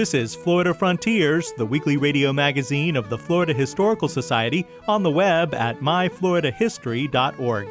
This is Florida Frontiers, the weekly radio magazine of the Florida Historical Society, on the web at myfloridahistory.org.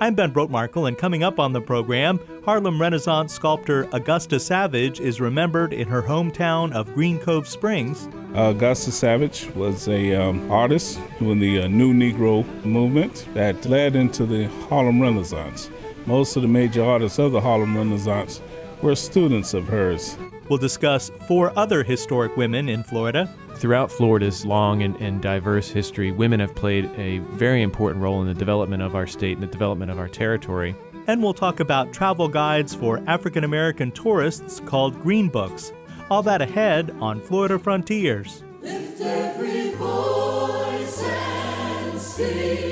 I'm Ben Brotemarkle, and coming up on the program, Harlem Renaissance sculptor Augusta Savage is remembered in her hometown of Green Cove Springs. Augusta Savage was a um, artist in the uh, New Negro movement that led into the Harlem Renaissance. Most of the major artists of the Harlem Renaissance were students of hers. We'll discuss four other historic women in Florida. Throughout Florida's long and, and, diverse history, women have played a very important role in the development of our state and the development of our territory. And we'll talk about travel guides for African American tourists called Green Books. All that ahead on Florida Frontiers. Lift every voice and sing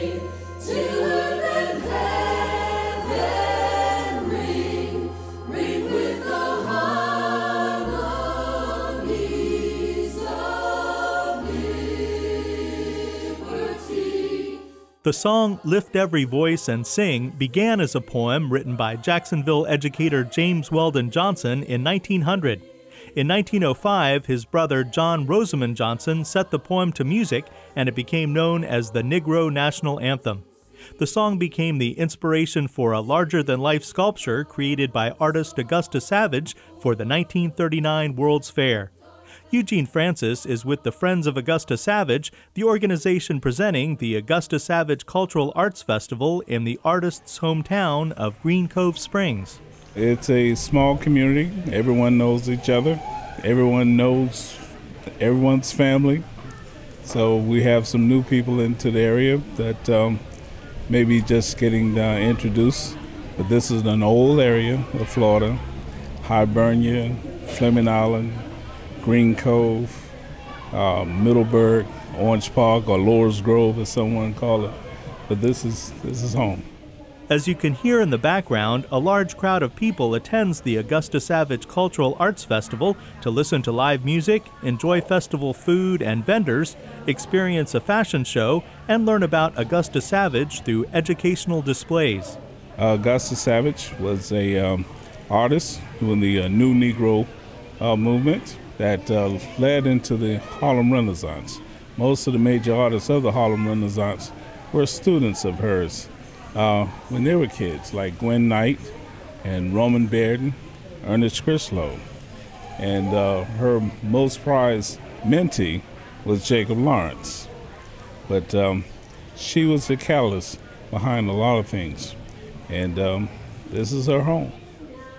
The song Lift Every Voice and Sing began as a poem written by Jacksonville educator James Weldon Johnson in 1900. In 1905, his brother John Rosamond Johnson set the poem to music and it became known as the Negro National Anthem. The song became the inspiration for a larger than life sculpture created by artist Augusta Savage for the 1939 World's Fair. Eugene Francis is with the Friends of Augusta Savage, the organization presenting the Augusta Savage Cultural Arts Festival in the artist's hometown of Green Cove Springs. It's a small community. Everyone knows each other. Everyone knows everyone's family. So we have some new people into the area that um, maybe just getting uh, introduced. But this is an old area of Florida, Hibernia, Fleming Island, Green Cove, uh, Middleburg, Orange Park, or Laurel Grove, as someone call it. But this is this is home. As you can hear in the background, a large crowd of people attends the Augusta Savage Cultural Arts Festival to listen to live music, enjoy festival food and vendors, experience a fashion show, and learn about Augusta Savage through educational displays. Uh, Augusta Savage was a um, artist in the uh, New Negro uh, movement that uh, led into the Harlem Renaissance. Most of the major artists of the Harlem Renaissance were students of hers uh, when they were kids, like Gwen Knight and Romare Bearden, Ernest Crichlow. And uh, her most prized mentee was Jacob Lawrence. But um, she was the catalyst behind a lot of things. And um, this is her home.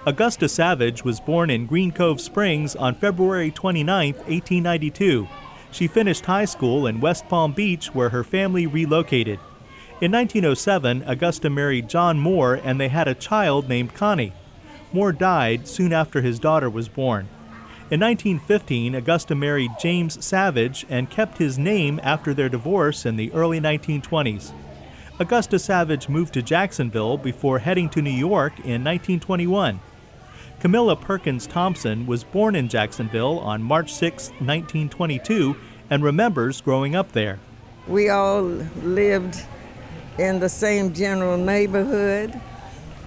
Augusta Savage was born in Green Cove Springs on February 29, 1892. She finished high school in West Palm Beach, where her family relocated. In 1907, Augusta married John Moore and they had a child named Connie. Moore died soon after his daughter was born. In 1915, Augusta married James Savage and kept his name after their divorce in the early 1920s. Augusta Savage moved to Jacksonville before heading to New York in 1921. Camilla Perkins Thompson was born in Jacksonville on March 6, 1922, and remembers growing up there. We all lived in the same general neighborhood,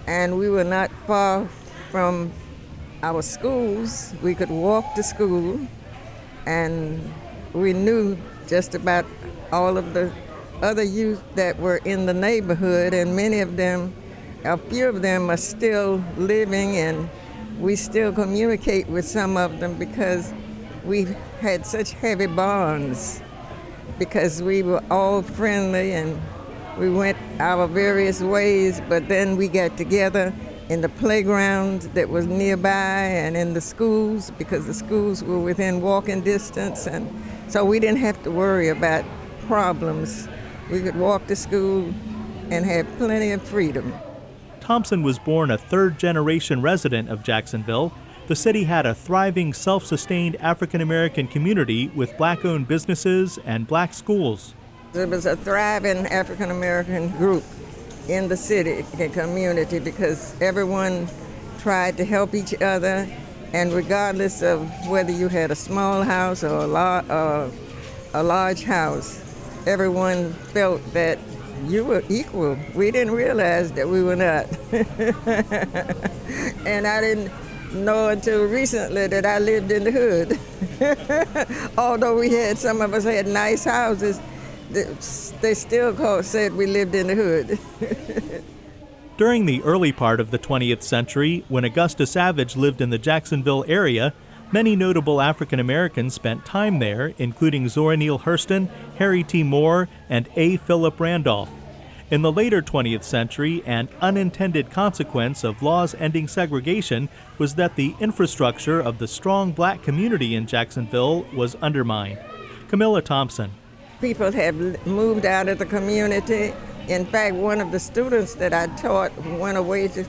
and we were not far from our schools. We could walk to school, and we knew just about all of the other youth that were in the neighborhood, and many of them, a few of them, are still living and we still communicate with some of them because we had such heavy bonds because we were all friendly and we went our various ways, but then we got together in the playground that was nearby and in the schools because the schools were within walking distance and so we didn't have to worry about problems. We could walk to school and have plenty of freedom. Thompson was born a third generation resident of Jacksonville. The city had a thriving, self sustained African American community with black owned businesses and black schools. There was a thriving African American group in the city and community because everyone tried to help each other, and regardless of whether you had a small house or a, uh, a large house, everyone felt that you were equal. We didn't realize that we were not. and I didn't know until recently that I lived in the hood. Although we had, some of us had nice houses, they still called, said we lived in the hood. During the early part of the 20th century, when Augusta Savage lived in the Jacksonville area, many notable African Americans spent time there, including Zora Neale Hurston, Harry T. Moore, and A. Philip Randolph. In the later 20th century, an unintended consequence of laws ending segregation was that the infrastructure of the strong black community in Jacksonville was undermined. Camilla Thompson. People have moved out of the community in fact, one of the students that I taught went away to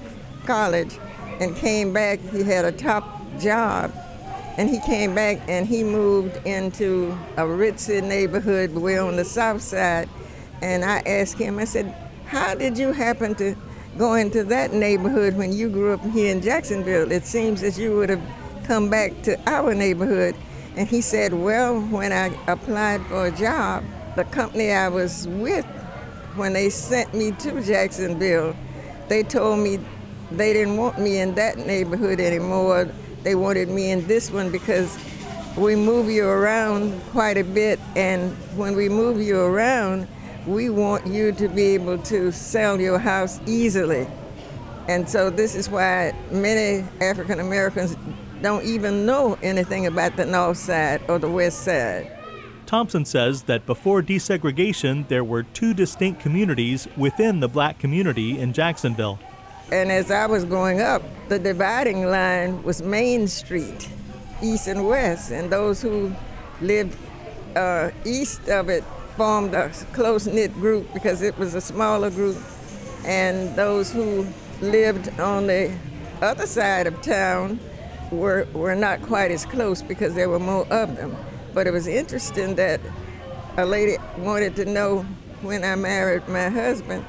college and came back. He had a top job, and he came back and he moved into a ritzy neighborhood way on the south side. And I asked him, I said, How did you happen to go into that neighborhood when you grew up here in Jacksonville? It seems that you would have come back to our neighborhood. And he said, Well, when I applied for a job, the company I was with when they sent me to Jacksonville, they told me they didn't want me in that neighborhood anymore. They wanted me in this one because we move you around quite a bit, and when we move you around, we want you to be able to sell your house easily. And so this is why many African Americans don't even know anything about the north side or the west side. Thompson says that before desegregation, there were two distinct communities within the black community in Jacksonville. And as I was growing up, the dividing line was Main Street, east and west, and those who lived uh, east of it formed a close knit group because it was a smaller group, and those who lived on the other side of town were, were not quite as close because there were more of them. But it was interesting that a lady wanted to know when I married my husband.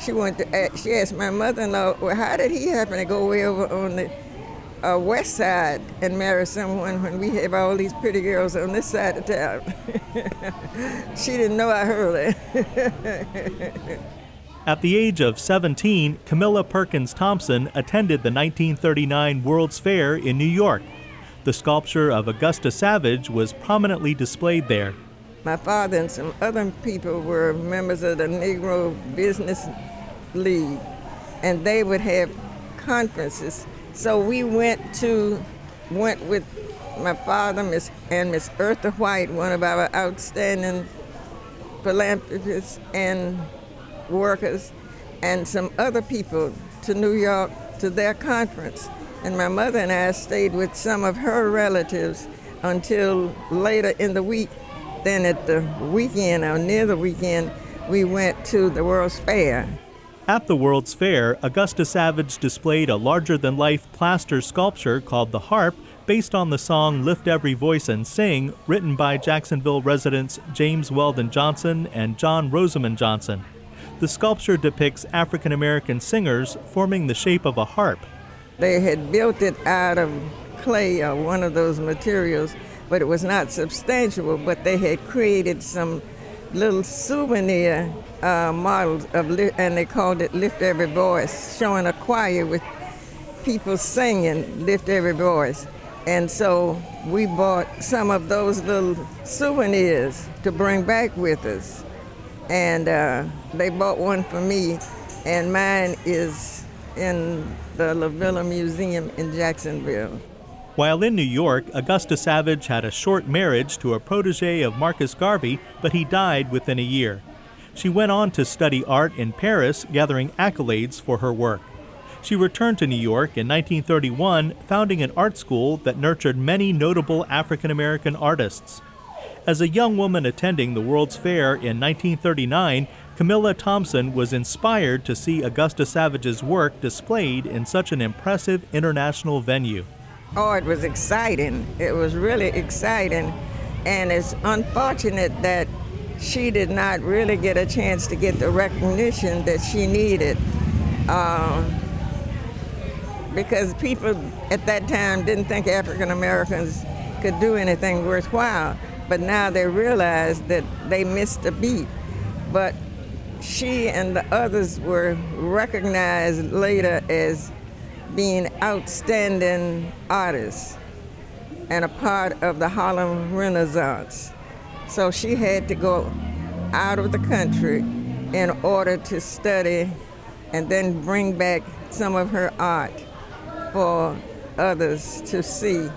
She wanted to ask, she asked my mother-in-law, well, how did he happen to go way over on the uh, west side and marry someone when we have all these pretty girls on this side of town? she didn't know I heard it. At the age of 17, Camilla Perkins Thompson attended the 1939 World's Fair in New York. The sculpture of Augusta Savage was prominently displayed there. My father and some other people were members of the Negro Business League, and they would have conferences. So we went to went with my father Miss, and Miss Eartha White, one of our outstanding philanthropists and workers, and some other people to New York to their conference. And my mother and I stayed with some of her relatives until later in the week. Then at the weekend, or near the weekend, we went to the World's Fair. At the World's Fair, Augusta Savage displayed a larger than life plaster sculpture called the Harp, based on the song Lift Every Voice and Sing, written by Jacksonville residents James Weldon Johnson and John Rosamond Johnson. The sculpture depicts African American singers forming the shape of a harp. They had built it out of clay or one of those materials, but it was not substantial. But they had created some little souvenir uh, models of, li- and they called it "Lift Every Voice," showing a choir with people singing "Lift Every Voice." And so we bought some of those little souvenirs to bring back with us. And uh, they bought one for me, and mine is in the La Villa Museum in Jacksonville. While in New York, Augusta Savage had a short marriage to a protege of Marcus Garvey, but he died within a year. She went on to study art in Paris, gathering accolades for her work. She returned to New York in 1931, founding an art school that nurtured many notable African American artists. As a young woman attending the World's Fair in 1939, Camilla Thompson was inspired to see Augusta Savage's work displayed in such an impressive international venue. Oh, it was exciting. It was really exciting. And it's unfortunate that she did not really get a chance to get the recognition that she needed. Um, because people at that time didn't think African Americans could do anything worthwhile. But now they realize that they missed a beat. But she and the others were recognized later as being outstanding artists and a part of the Harlem Renaissance. So she had to go out of the country in order to study and then bring back some of her art for others to see.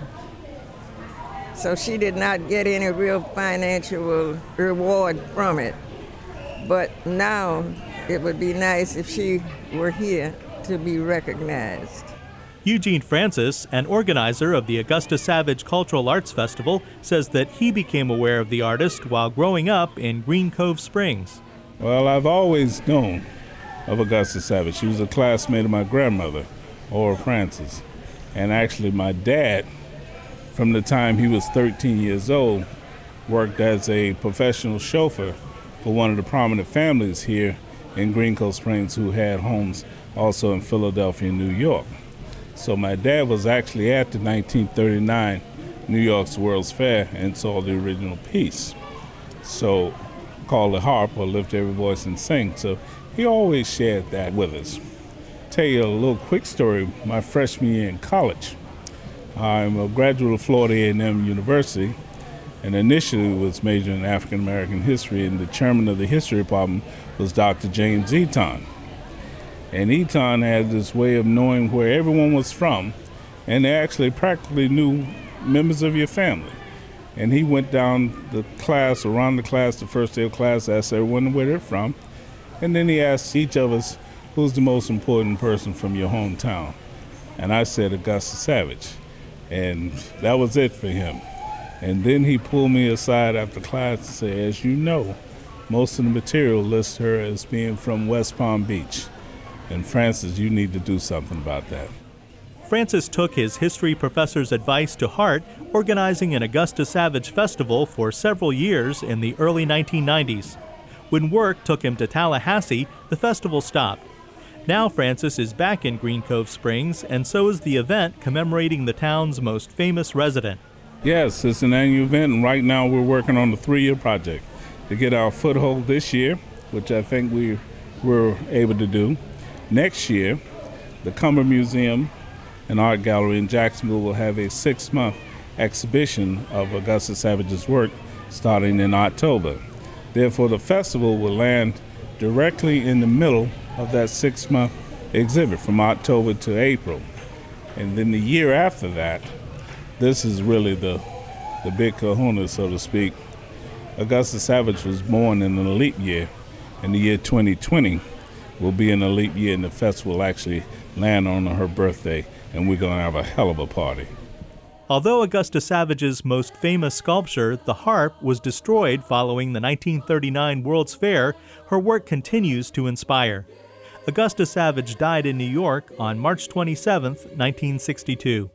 So she did not get any real financial reward from it. But now it would be nice if she were here to be recognized. Eugene Francis, an organizer of the Augusta Savage Cultural Arts Festival, says that he became aware of the artist while growing up in Green Cove Springs. Well, I've always known of Augusta Savage. She was a classmate of my grandmother, Ora Francis. And actually, my dad, from the time he was 13 years old, worked as a professional chauffeur for one of the prominent families here in Green Cove Springs who had homes also in Philadelphia New York. So my dad was actually at the 1939 New York's World's Fair and saw the original piece. So called the harp or lift every voice and sing. So he always shared that with us. Tell you a little quick story. My freshman year in college, I'm a graduate of Florida A&M University, and initially was majoring in African American history, and the chairman of the history department was Dr. James Eaton. And Eaton had this way of knowing where everyone was from, and they actually practically knew members of your family. And he went down the class, around the class, the first day of class, asked everyone where they're from, and then he asked each of us, who's the most important person from your hometown? And I said Augusta Savage. And that was it for him. And then he pulled me aside after class and said, as you know, most of the material lists her as being from West Palm Beach. And Francis, you need to do something about that. Francis took his history professor's advice to heart, organizing an Augusta Savage festival for several years in the early 1990s. When work took him to Tallahassee, the festival stopped. Now Francis is back in Green Cove Springs, and so is the event commemorating the town's most famous resident. Yes, it's an annual event, and right now we're working on a three year project to get our foothold this year, which I think we were able to do. Next year, the Cummer Museum and Art Gallery in Jacksonville will have a six month exhibition of Augusta Savage's work starting in October. Therefore, the festival will land directly in the middle of that six month exhibit from October to April. And then the year after that, this is really the, the big kahuna, so to speak. Augusta Savage was born in an elite year, in the year 2020 will be in an elite year, and the festival will actually land on her birthday, and we're going to have a hell of a party. Although Augusta Savage's most famous sculpture, the harp, was destroyed following the 1939 World's Fair, her work continues to inspire. Augusta Savage died in New York on March 27, 1962.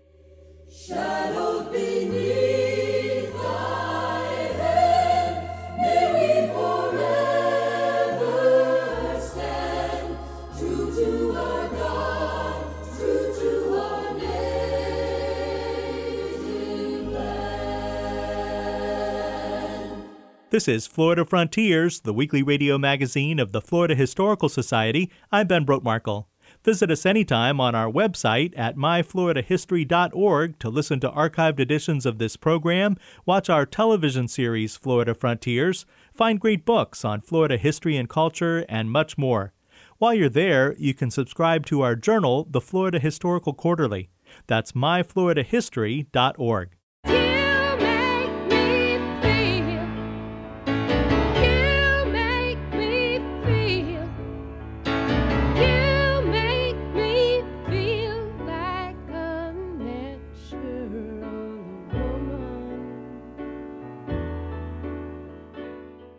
This is Florida Frontiers, the weekly radio magazine of the Florida Historical Society. I'm Ben Brotemarkle. Visit us anytime on our website at myfloridahistory.org to listen to archived editions of this program, watch our television series Florida Frontiers, find great books on Florida history and culture, and much more. While you're there, you can subscribe to our journal, the Florida Historical Quarterly. That's myfloridahistory.org.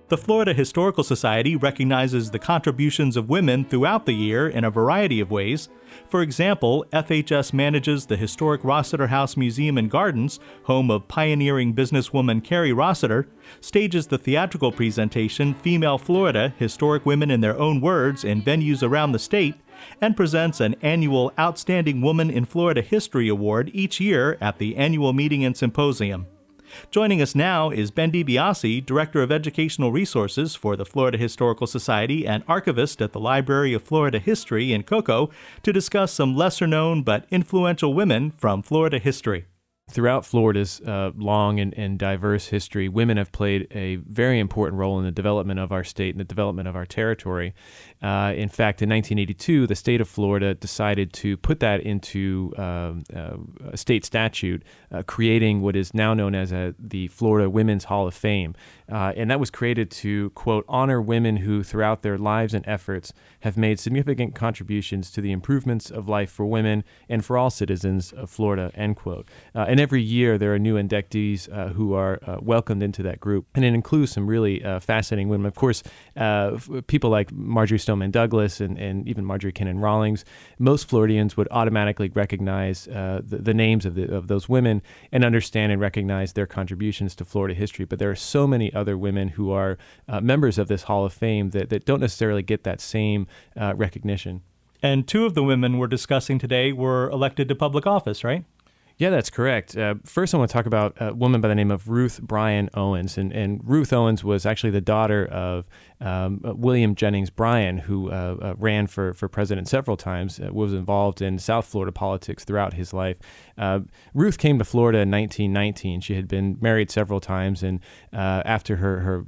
The Florida Historical Society recognizes the contributions of women throughout the year in a variety of ways. For example, FHS manages the historic Rossiter House Museum and Gardens, home of pioneering businesswoman Carrie Rossiter, stages the theatrical presentation Female Florida Historic Women in Their Own Words in venues around the state, and presents an annual Outstanding Woman in Florida History Award each year at the annual meeting and symposium. Joining us now is Ben DiBiase, Director of Educational Resources for the Florida Historical Society and archivist at the Library of Florida History in Cocoa, to discuss some lesser known but influential women from Florida history. Throughout Florida's uh, long and, and, diverse history, women have played a very important role in the development of our state and the development of our territory. Uh, in fact, in 1982, the state of Florida decided to put that into um, uh, a state statute, uh, creating what is now known as a, the Florida Women's Hall of Fame. Uh, and that was created to, quote, honor women who, throughout their lives and efforts, have made significant contributions to the improvements of life for women and for all citizens of Florida, end quote. Uh, and every year there are new inductees uh, who are uh, welcomed into that group. And it includes some really uh, fascinating women. Of course, uh, people like Marjory Stoneman Douglas and, and even Marjorie Kinnan Rawlings. Most Floridians would automatically recognize the, the, names of, the, of those women and understand and recognize their contributions to Florida history. But there are so many other women who are members of this Hall of Fame that, that don't necessarily get that same uh, recognition. And two of the women we're discussing today were elected to public office, right? Yeah, that's correct. Uh, first, I want to talk about a woman by the name of Ruth Bryan Owens. And, and Ruth Owens was actually the daughter of um, uh, William Jennings Bryan, who uh, uh, ran for, for president several times, uh, was involved in South Florida politics throughout his life. Uh, Ruth came to Florida in 1919. She had been married several times, and after her, her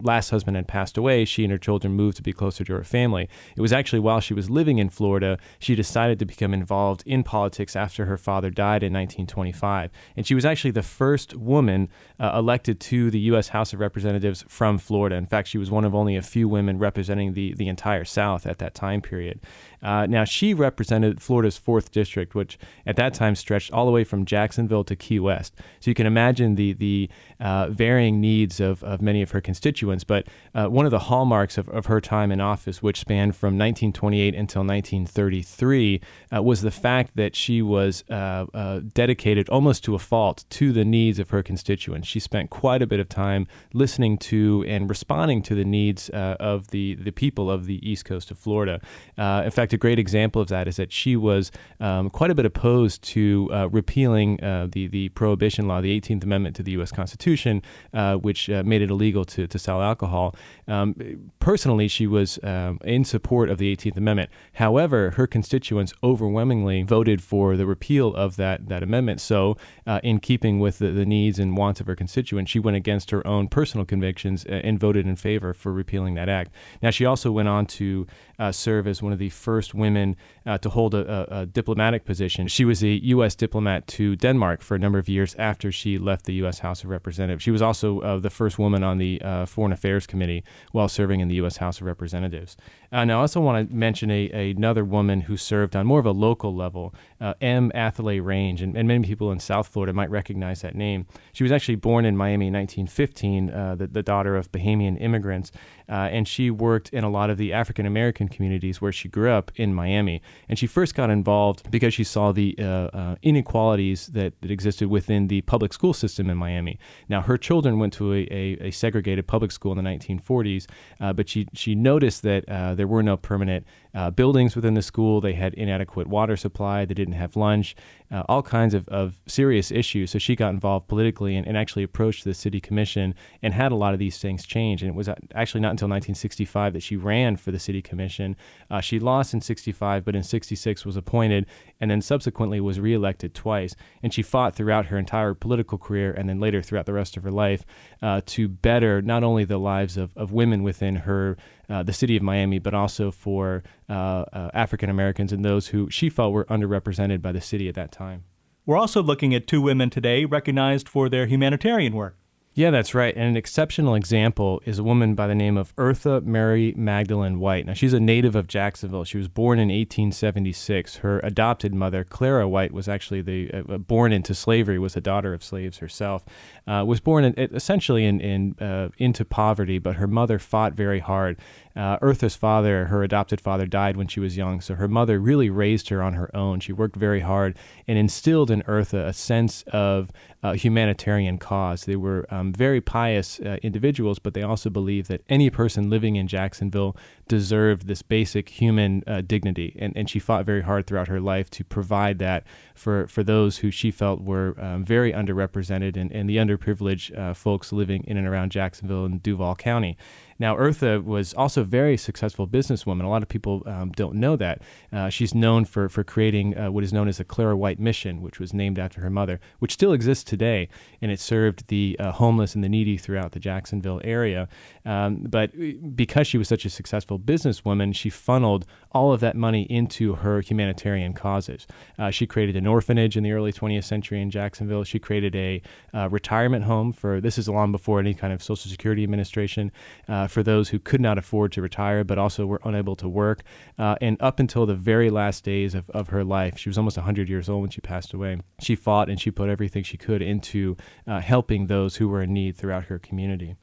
last husband had passed away, she and her children moved to be closer to her family. It was actually while she was living in Florida, she decided to become involved in politics after her father died in 1925. And she was actually the first woman uh, elected to the U.S. House of Representatives from Florida. In fact, she was one of only a few women representing the, the entire South at that time period. Uh, now, she represented Florida's 4th District, which at that time stretched all the way from Jacksonville to Key West. So you can imagine the, the uh, varying needs of, of many of her constituents. But uh, one of the hallmarks of, of her time in office, which spanned from 1928 until 1933, uh, was the fact that she was uh, uh, dedicated almost to a fault to the needs of her constituents. She spent quite a bit of time listening to and responding to the needs of the, the people of the east coast of Florida. in fact, a great example of that is that she was um, quite a bit opposed to uh, repealing uh, the the prohibition law, the 18th Amendment to the U.S. Constitution, uh, which uh, made it illegal to, to sell alcohol. Um, personally, she was um, in support of the 18th Amendment. However, her constituents overwhelmingly voted for the repeal of that that amendment. So, uh, in keeping with the, the, needs and wants of her constituents, she went against her own personal convictions and voted in favor for repealing that act. Now, she also went on to serve as one of the first first women uh, to hold a, a, a, diplomatic position. She was a U.S. diplomat to Denmark for a number of years after she left the U.S. House of Representatives. She was also uh, the first woman on the uh, Foreign Affairs Committee while serving in the U.S. House of Representatives. Uh, now, I also want to mention a, a, another woman who served on more of a local level, uh, M. Athalie Range, and, and, many people in South Florida might recognize that name. She was actually born in Miami in 1915, uh, the, the, daughter of Bahamian immigrants, and she worked in a lot of the African American communities where she grew up in Miami. And she first got involved because she saw the uh, uh, inequalities that, that existed within the public school system in Miami. Now, her children went to a, a, a segregated public school in the 1940s, uh, but she, she noticed that uh, there were no permanent uh, buildings within the school. They had inadequate water supply. They didn't have lunch, uh, all kinds of, of serious issues. So she got involved politically and, and, actually approached the city commission and had a lot of these things change. And it was actually not until 1965 that she ran for the city commission. Uh, she lost in 65, but in 66 was appointed and then subsequently was reelected twice. And she fought throughout her entire political career and then later throughout the rest of her life uh, to better not only the lives of, of women within her uh, the city of Miami, but also for uh, uh, African Americans and those who she felt were underrepresented by the city at that time. We're also looking at two women today recognized for their humanitarian work. Yeah, that's right. And an exceptional example is a woman by the name of Eartha Mary Magdalene White. Now, she's a native of Jacksonville. She was born in 1876. Her adopted mother, Clara White, was actually the uh, uh, born into slavery, was a daughter of slaves herself. Uh, was born in, essentially in, in uh, into poverty, but her mother fought very hard. Uh, Eartha's father, her adopted father, died when she was young, so her mother really raised her on her own. She worked very hard and instilled in Eartha a sense of uh, humanitarian cause. They were um, very pious uh, individuals, but they also believed that any person living in Jacksonville deserved this basic human uh, dignity. And, and she fought very hard throughout her life to provide that for, for those who she felt were um, very underrepresented and, and the underprivileged uh, folks living in and around Jacksonville and Duval County. Now, Eartha was also a very successful businesswoman. A lot of people um, don't know that. Uh, she's known for, for creating uh, what is known as the Clara White Mission, which was named after her mother, which still exists today, and it served the uh, homeless and the needy throughout the Jacksonville area. Um, but because she was such a successful businesswoman, she funneled all of that money into her humanitarian causes. Uh, she created an orphanage in the early 20th century in Jacksonville. She created a uh, retirement home for this is long before any kind of Social Security Administration uh, for those who could not afford to retire but also were unable to work. Uh, and up until the very last days of, of her life, she was almost 100 years old when she passed away. She fought and she put everything she could into uh, helping those who were in need throughout her community.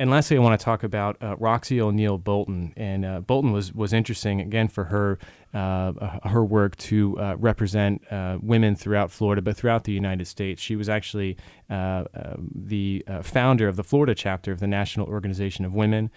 And lastly, I want to talk about uh, Roxcy O'Neal Bolton. And uh, Bolton was was interesting again for her uh, her work to uh, represent uh, women throughout Florida, but throughout the United States. She was actually uh, um, the founder of the Florida chapter of the National Organization of Women.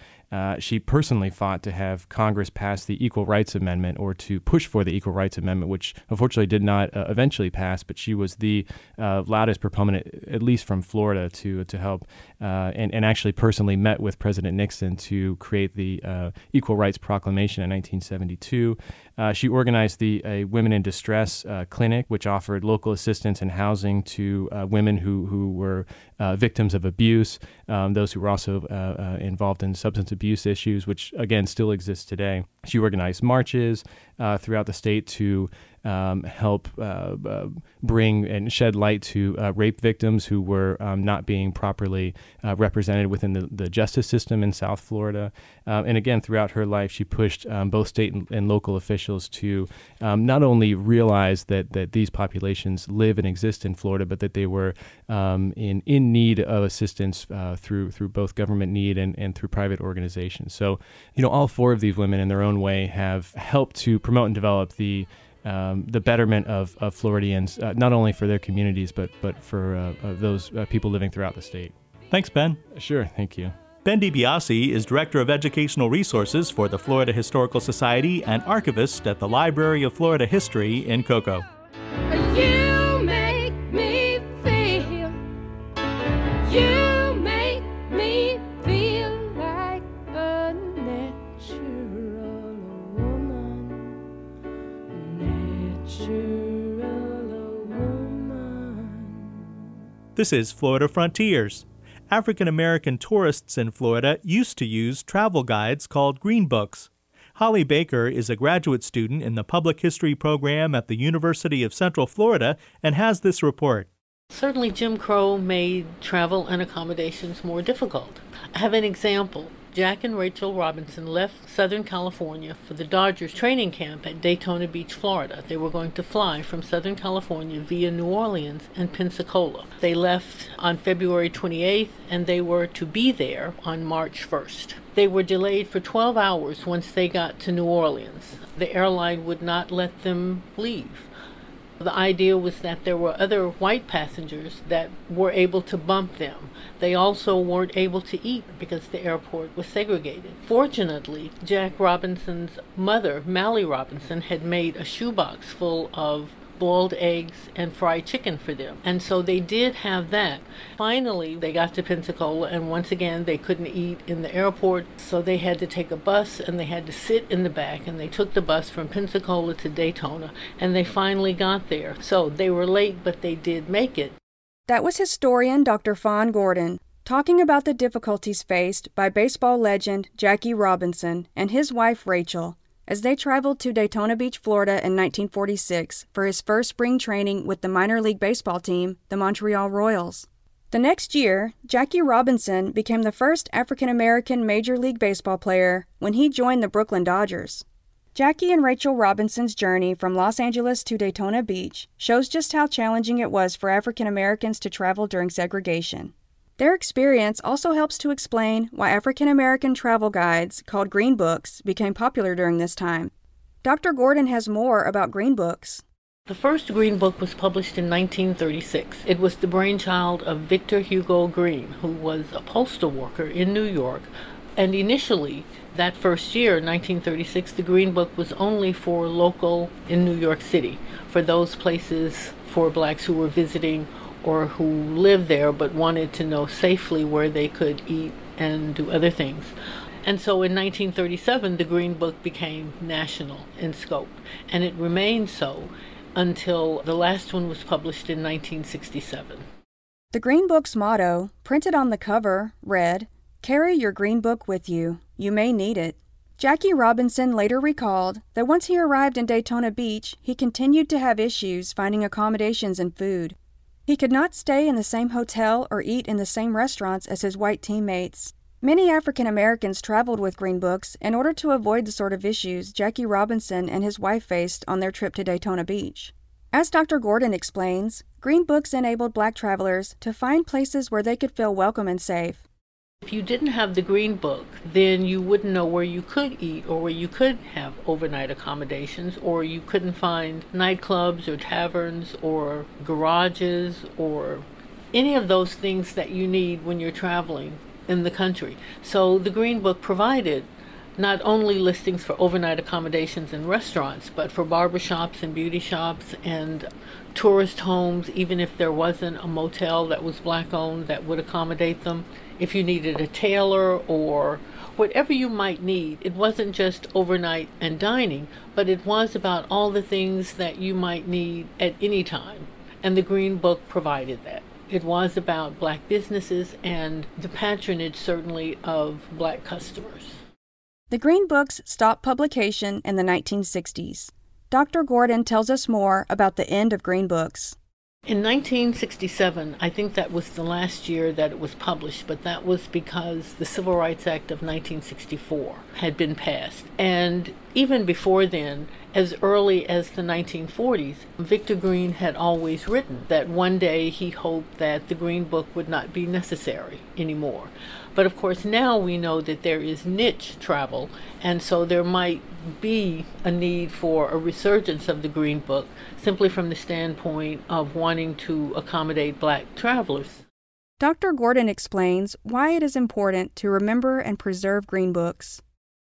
she personally fought to have Congress pass the Equal Rights Amendment or to push for the Equal Rights Amendment, which unfortunately did not eventually pass. But she was the loudest proponent, at least from Florida, to to help and, and actually personally met with President Nixon to create the Equal Rights Proclamation in 1972. Uh, she organized the a Women in Distress uh, clinic, which offered local assistance and housing to uh, women who, who were uh, victims of abuse, um, those who were also uh, involved in substance abuse issues, which again still exists today. She organized marches throughout the state to um, help uh, uh, bring and shed light to uh, rape victims who were um, not being properly uh, represented within the, the, justice system in South Florida. Um, and again, throughout her life, she pushed um, both state and, and, local officials to um, not only realize that, that these populations live and exist in Florida, but that they were um, in, in need of assistance uh, through, through both government need and, and through private organizations. So, you know, all four of these women in their own way have helped to promote and develop the um, the betterment of, of Floridians, uh, not only for their communities, but, but for uh, uh, those uh, people living throughout the state. Thanks, Ben. Sure, thank you. Ben DiBiase is Director of Educational Resources for the Florida Historical Society and archivist at the Library of Florida History in Cocoa. This is Florida Frontiers. African American tourists in Florida used to use travel guides called green books. Holly Baker is a graduate student in the public history program at the University of Central Florida and has this report. Certainly, Jim Crow made travel and accommodations more difficult. I have an example. Jack and Rachel Robinson left Southern California for the Dodgers training camp at Daytona Beach, Florida. They were going to fly from Southern California via New Orleans and Pensacola. They left on February 28th and they were to be there on March 1st. They were delayed for 12 hours once they got to New Orleans. The airline would not let them leave. The idea was that there were other white passengers that were able to bump them. They also weren't able to eat because the airport was segregated. Fortunately, Jack Robinson's mother, Mallie Robinson, had made a shoebox full of boiled eggs and fried chicken for them. And so they did have that. Finally, they got to Pensacola, and once again, they couldn't eat in the airport, so they had to take a bus and they had to sit in the back. And they took the bus from Pensacola to Daytona, and they finally got there. So they were late, but they did make it. That was historian Dr. Fon Gordon talking about the difficulties faced by baseball legend Jackie Robinson and his wife Rachel as they traveled to Daytona Beach, Florida in 1946 for his first spring training with the minor league baseball team, the Montreal Royals. The next year, Jackie Robinson became the first African American Major League Baseball player when he joined the Brooklyn Dodgers. Jackie and Rachel Robinson's journey from Los Angeles to Daytona Beach shows just how challenging it was for African Americans to travel during segregation. Their experience also helps to explain why African American travel guides, called Green Books, became popular during this time. Dr. Gordon has more about Green Books. The first Green Book was published in 1936. It was the brainchild of Victor Hugo Green, who was a postal worker in New York. And initially, that first year, 1936, the Green Book was only for local in New York City, for those places for blacks who were visiting or who lived there but wanted to know safely where they could eat and do other things. And so in 1937, the Green Book became national in scope, and it remained so until the last one was published in 1967. The Green Book's motto, printed on the cover, read Carry your Green Book with you. You may need it. Jackie Robinson later recalled that once he arrived in Daytona Beach, he continued to have issues finding accommodations and food. He could not stay in the same hotel or eat in the same restaurants as his white teammates. Many African Americans traveled with Green Books in order to avoid the sort of issues Jackie Robinson and his wife faced on their trip to Daytona Beach. As Dr. Gordon explains, Green Books enabled black travelers to find places where they could feel welcome and safe. If you didn't have the Green Book, then you wouldn't know where you could eat or where you could have overnight accommodations, or you couldn't find nightclubs or taverns or garages or any of those things that you need when you're traveling in the country. So the Green Book provided not only listings for overnight accommodations in restaurants, but for barbershops and beauty shops and tourist homes, even if there wasn't a motel that was black owned that would accommodate them if you needed a tailor or whatever you might need. It wasn't just overnight and dining, but it was about all the things that you might need at any time. And the Green Book provided that. It was about black businesses and the patronage, certainly, of black customers. The Green Books stopped publication in the 1960s. Dr. Gordon tells us more about the end of Green Books. In 1967, I think that was the last year that it was published, but that was because the Civil Rights Act of 1964 had been passed. And even before then, as early as the 1940s, Victor Green had always written that one day he hoped that the Green Book would not be necessary anymore. But of course, now we know that there is niche travel, and so there might be a need for a resurgence of the Green Book simply from the standpoint of wanting to accommodate black travelers. Dr. Gordon explains why it is important to remember and preserve Green Books.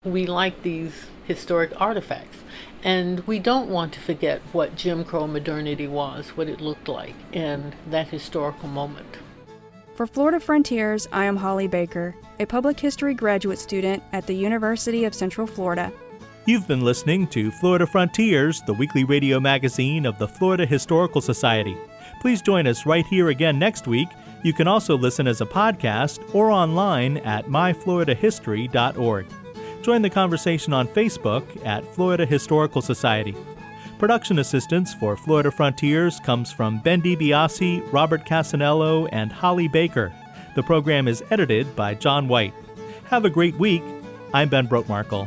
We like these historic artifacts, and we don't want to forget what Jim Crow modernity was, what it looked like, in that historical moment. For Florida Frontiers, I am Holly Baker, a public history graduate student at the University of Central Florida. You've been listening to Florida Frontiers, the weekly radio magazine of the Florida Historical Society. Please join us right here again next week. You can also listen as a podcast or online at myfloridahistory.org. Join the conversation on Facebook at Florida Historical Society. Production assistance for Florida Frontiers comes from Ben DiBiase, Robert Cassanello, and Holly Baker. The program is edited by John White. Have a great week. I'm Ben Brotemarkle.